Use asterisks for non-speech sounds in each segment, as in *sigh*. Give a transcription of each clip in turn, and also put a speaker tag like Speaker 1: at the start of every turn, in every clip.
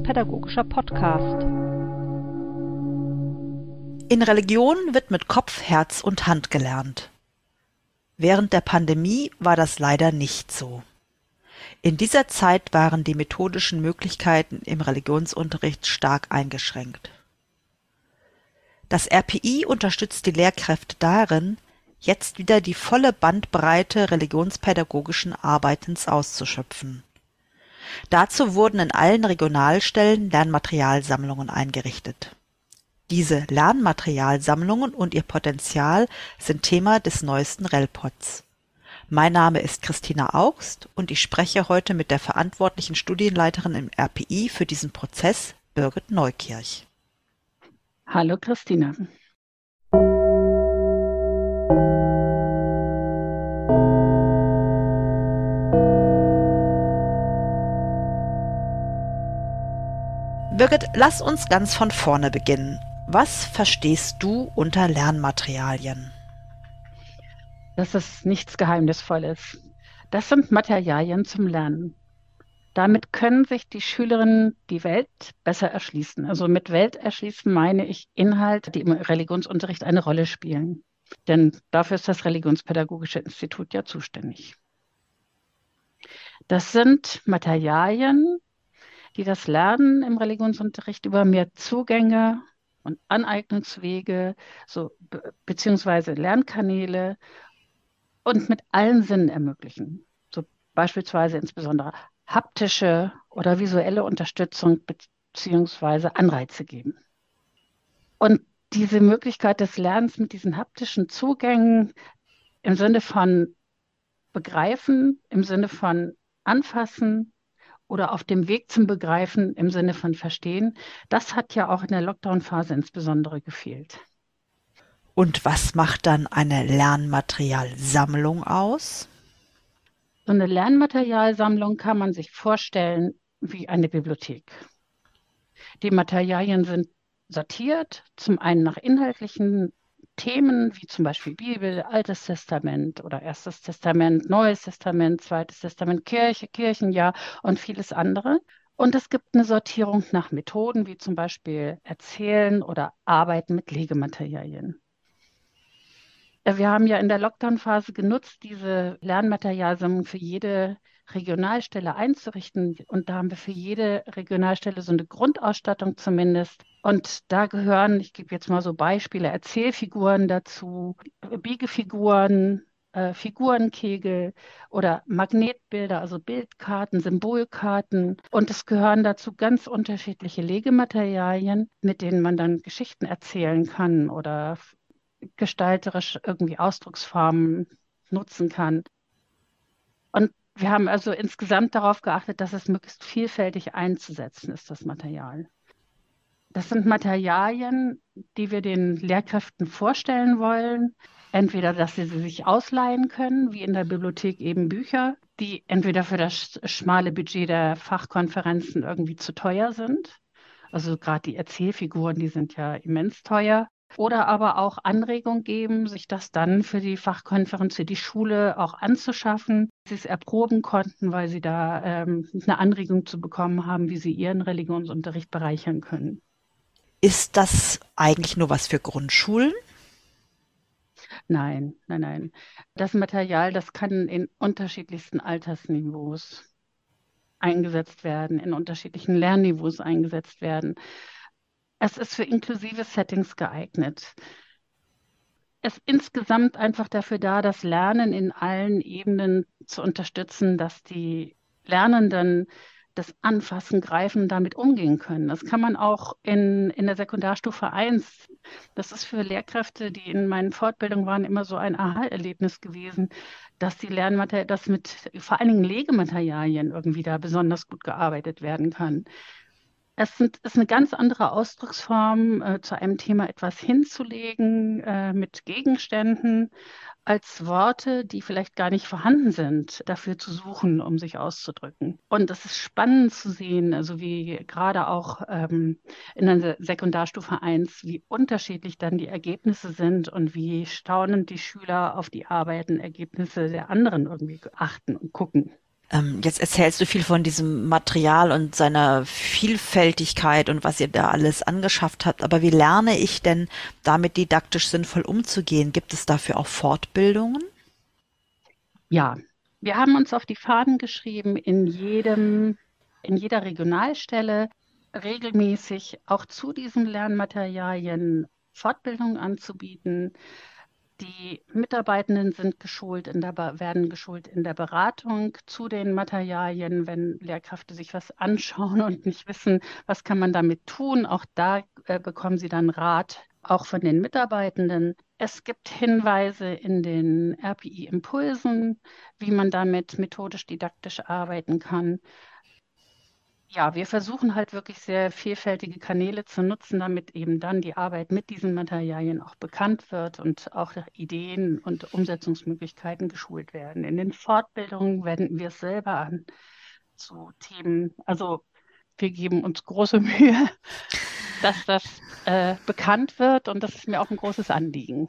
Speaker 1: religionspädagogischer Podcast.
Speaker 2: In Religion wird mit Kopf, Herz und Hand gelernt. Während der Pandemie war das leider nicht so. In dieser Zeit waren die methodischen Möglichkeiten im Religionsunterricht stark eingeschränkt. Das RPI unterstützt die Lehrkräfte darin, jetzt wieder die volle Bandbreite religionspädagogischen Arbeitens auszuschöpfen. Dazu wurden in allen Regionalstellen Lernmaterialsammlungen eingerichtet. Diese Lernmaterialsammlungen und ihr Potenzial sind Thema des neuesten RELPODs. Mein Name ist Christina Augst und ich spreche heute mit der verantwortlichen Studienleiterin im RPI für diesen Prozess, Birgit Neukirch.
Speaker 3: Hallo Christina.
Speaker 2: Birgit, lass uns ganz von vorne beginnen. Was verstehst du unter Lernmaterialien?
Speaker 3: Das ist nichts Geheimnisvolles. Das sind Materialien zum Lernen. Damit können sich die Schülerinnen die Welt besser erschließen. Also mit Welt erschließen meine ich Inhalte, die im Religionsunterricht eine Rolle spielen. Denn dafür ist das Religionspädagogische Institut ja zuständig. Das sind Materialien, die das Lernen im Religionsunterricht über mehr Zugänge und Aneignungswege, so beziehungsweise Lernkanäle und mit allen Sinnen ermöglichen. So beispielsweise insbesondere haptische oder visuelle Unterstützung beziehungsweise Anreize geben. Und diese Möglichkeit des Lernens mit diesen haptischen Zugängen im Sinne von begreifen, im Sinne von anfassen, oder auf dem Weg zum Begreifen im Sinne von Verstehen, das hat ja auch in der Lockdown-Phase insbesondere gefehlt.
Speaker 2: Und was macht dann eine Lernmaterialsammlung aus?
Speaker 3: So eine Lernmaterialsammlung kann man sich vorstellen wie eine Bibliothek. Die Materialien sind sortiert, zum einen nach inhaltlichen Themen wie zum Beispiel Bibel, Altes Testament oder Erstes Testament, Neues Testament, Zweites Testament, Kirche, Kirchenjahr und vieles andere. Und es gibt eine Sortierung nach Methoden wie zum Beispiel Erzählen oder Arbeiten mit Legematerialien. Äh, wir haben ja in der Lockdown-Phase genutzt, diese Lernmaterialsammlung für jede Regionalstelle einzurichten. Und da haben wir für jede Regionalstelle so eine Grundausstattung zumindest. Und da gehören, ich gebe jetzt mal so Beispiele, Erzählfiguren dazu, Biegefiguren, äh, Figurenkegel oder Magnetbilder, also Bildkarten, Symbolkarten. Und es gehören dazu ganz unterschiedliche Legematerialien, mit denen man dann Geschichten erzählen kann oder gestalterisch irgendwie Ausdrucksformen nutzen kann. Und wir haben also insgesamt darauf geachtet, dass es möglichst vielfältig einzusetzen ist, das Material. Das sind Materialien, die wir den Lehrkräften vorstellen wollen. Entweder, dass sie sie sich ausleihen können, wie in der Bibliothek eben Bücher, die entweder für das schmale Budget der Fachkonferenzen irgendwie zu teuer sind. Also gerade die Erzählfiguren, die sind ja immens teuer. Oder aber auch Anregung geben, sich das dann für die Fachkonferenz, für die Schule auch anzuschaffen, sie es erproben konnten, weil sie da ähm, eine Anregung zu bekommen haben, wie sie ihren Religionsunterricht bereichern können.
Speaker 2: Ist das eigentlich nur was für Grundschulen?
Speaker 3: Nein, nein, nein. Das Material, das kann in unterschiedlichsten Altersniveaus eingesetzt werden, in unterschiedlichen Lernniveaus eingesetzt werden. Es ist für inklusive Settings geeignet. Es ist insgesamt einfach dafür da, das Lernen in allen Ebenen zu unterstützen, dass die Lernenden das Anfassen, Greifen damit umgehen können. Das kann man auch in, in der Sekundarstufe 1. Das ist für Lehrkräfte, die in meinen Fortbildungen waren, immer so ein Aha-Erlebnis gewesen, dass die Lernmaterialien, dass mit vor allen Dingen Legematerialien irgendwie da besonders gut gearbeitet werden kann. Es sind, ist eine ganz andere Ausdrucksform, äh, zu einem Thema etwas hinzulegen äh, mit Gegenständen, als Worte, die vielleicht gar nicht vorhanden sind, dafür zu suchen, um sich auszudrücken. Und es ist spannend zu sehen, also wie gerade auch ähm, in der Sekundarstufe 1, wie unterschiedlich dann die Ergebnisse sind und wie staunend die Schüler auf die Arbeiten, Ergebnisse der anderen irgendwie achten und gucken.
Speaker 2: Ähm, jetzt erzählst du viel von diesem Material und seiner Vielfältigkeit und was ihr da alles angeschafft habt. Aber wie lerne ich denn damit didaktisch sinnvoll umzugehen? Gibt es dafür auch Fortbildungen?
Speaker 3: Ja, wir haben uns auf die Fahnen geschrieben, in jedem, in jeder Regionalstelle regelmäßig auch zu diesen Lernmaterialien Fortbildungen anzubieten. Die Mitarbeitenden sind geschult in der, werden geschult in der Beratung zu den Materialien, wenn Lehrkräfte sich was anschauen und nicht wissen, was kann man damit tun. Auch da äh, bekommen sie dann Rat, auch von den Mitarbeitenden. Es gibt Hinweise in den RPI-Impulsen, wie man damit methodisch didaktisch arbeiten kann. Ja, wir versuchen halt wirklich sehr vielfältige Kanäle zu nutzen, damit eben dann die Arbeit mit diesen Materialien auch bekannt wird und auch Ideen und Umsetzungsmöglichkeiten geschult werden. In den Fortbildungen wenden wir es selber an zu Themen. Also wir geben uns große *laughs* Mühe, dass das äh, bekannt wird und das ist mir auch ein großes Anliegen.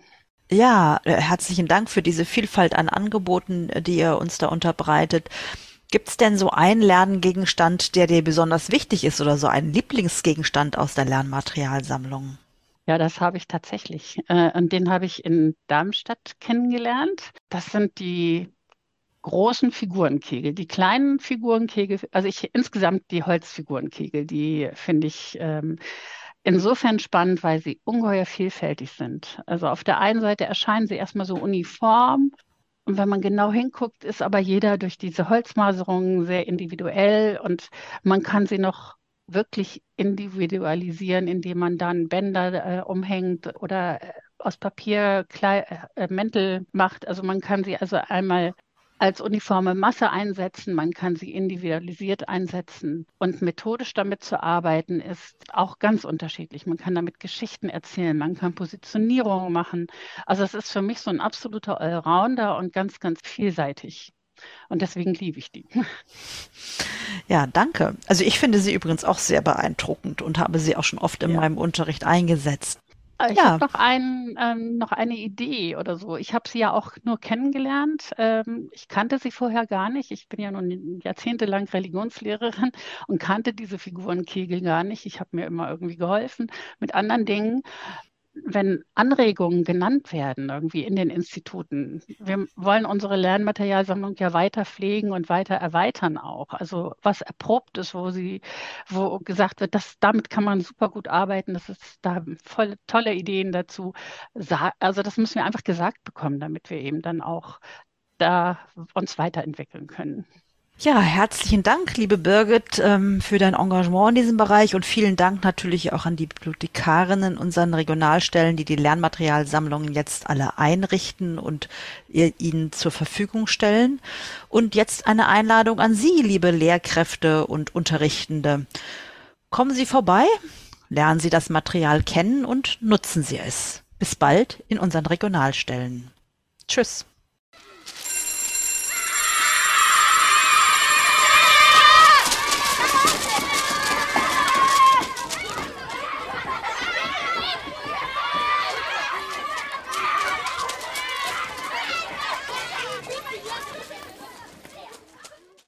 Speaker 2: Ja, äh, herzlichen Dank für diese Vielfalt an Angeboten, die ihr uns da unterbreitet. Gibt es denn so einen Lerngegenstand, der dir besonders wichtig ist oder so einen Lieblingsgegenstand aus der Lernmaterialsammlung?
Speaker 3: Ja, das habe ich tatsächlich. Äh, und den habe ich in Darmstadt kennengelernt. Das sind die großen Figurenkegel. Die kleinen Figurenkegel, also ich insgesamt die Holzfigurenkegel, die finde ich ähm, insofern spannend, weil sie ungeheuer vielfältig sind. Also auf der einen Seite erscheinen sie erstmal so uniform und wenn man genau hinguckt, ist aber jeder durch diese Holzmaserungen sehr individuell und man kann sie noch wirklich individualisieren, indem man dann Bänder äh, umhängt oder äh, aus Papier Kle äh, Mäntel macht. Also man kann sie also einmal als uniforme Masse einsetzen, man kann sie individualisiert einsetzen. Und methodisch damit zu arbeiten, ist auch ganz unterschiedlich. Man kann damit Geschichten erzählen, man kann Positionierungen machen. Also es ist für mich so ein absoluter Allrounder und ganz, ganz vielseitig. Und deswegen liebe ich die.
Speaker 2: Ja, danke. Also ich finde sie übrigens auch sehr beeindruckend und habe sie auch schon oft in ja. meinem Unterricht eingesetzt.
Speaker 3: Ich ja. habe noch, ein, ähm, noch eine Idee oder so. Ich habe sie ja auch nur kennengelernt. Ähm, ich kannte sie vorher gar nicht. Ich bin ja nun jahrzehntelang Religionslehrerin und kannte diese Figurenkegel gar nicht. Ich habe mir immer irgendwie geholfen mit anderen Dingen wenn Anregungen genannt werden, irgendwie in den Instituten, wir wollen unsere Lernmaterialsammlung ja weiter pflegen und weiter erweitern auch. Also was erprobt ist, wo sie, wo gesagt wird, dass damit kann man super gut arbeiten, das ist da voll tolle Ideen dazu. Also das müssen wir einfach gesagt bekommen, damit wir eben dann auch da uns weiterentwickeln können.
Speaker 2: Ja, herzlichen Dank, liebe Birgit, ähm, für dein Engagement in diesem Bereich und vielen Dank natürlich auch an die Bibliothekarinnen unseren Regionalstellen, die die Lernmaterialsammlungen jetzt alle einrichten und ihr, ihnen zur Verfügung stellen. Und jetzt eine Einladung an Sie, liebe Lehrkräfte und Unterrichtende. Kommen Sie vorbei, lernen Sie das Material kennen und nutzen Sie es. Bis bald in unseren Regionalstellen. Tschüss.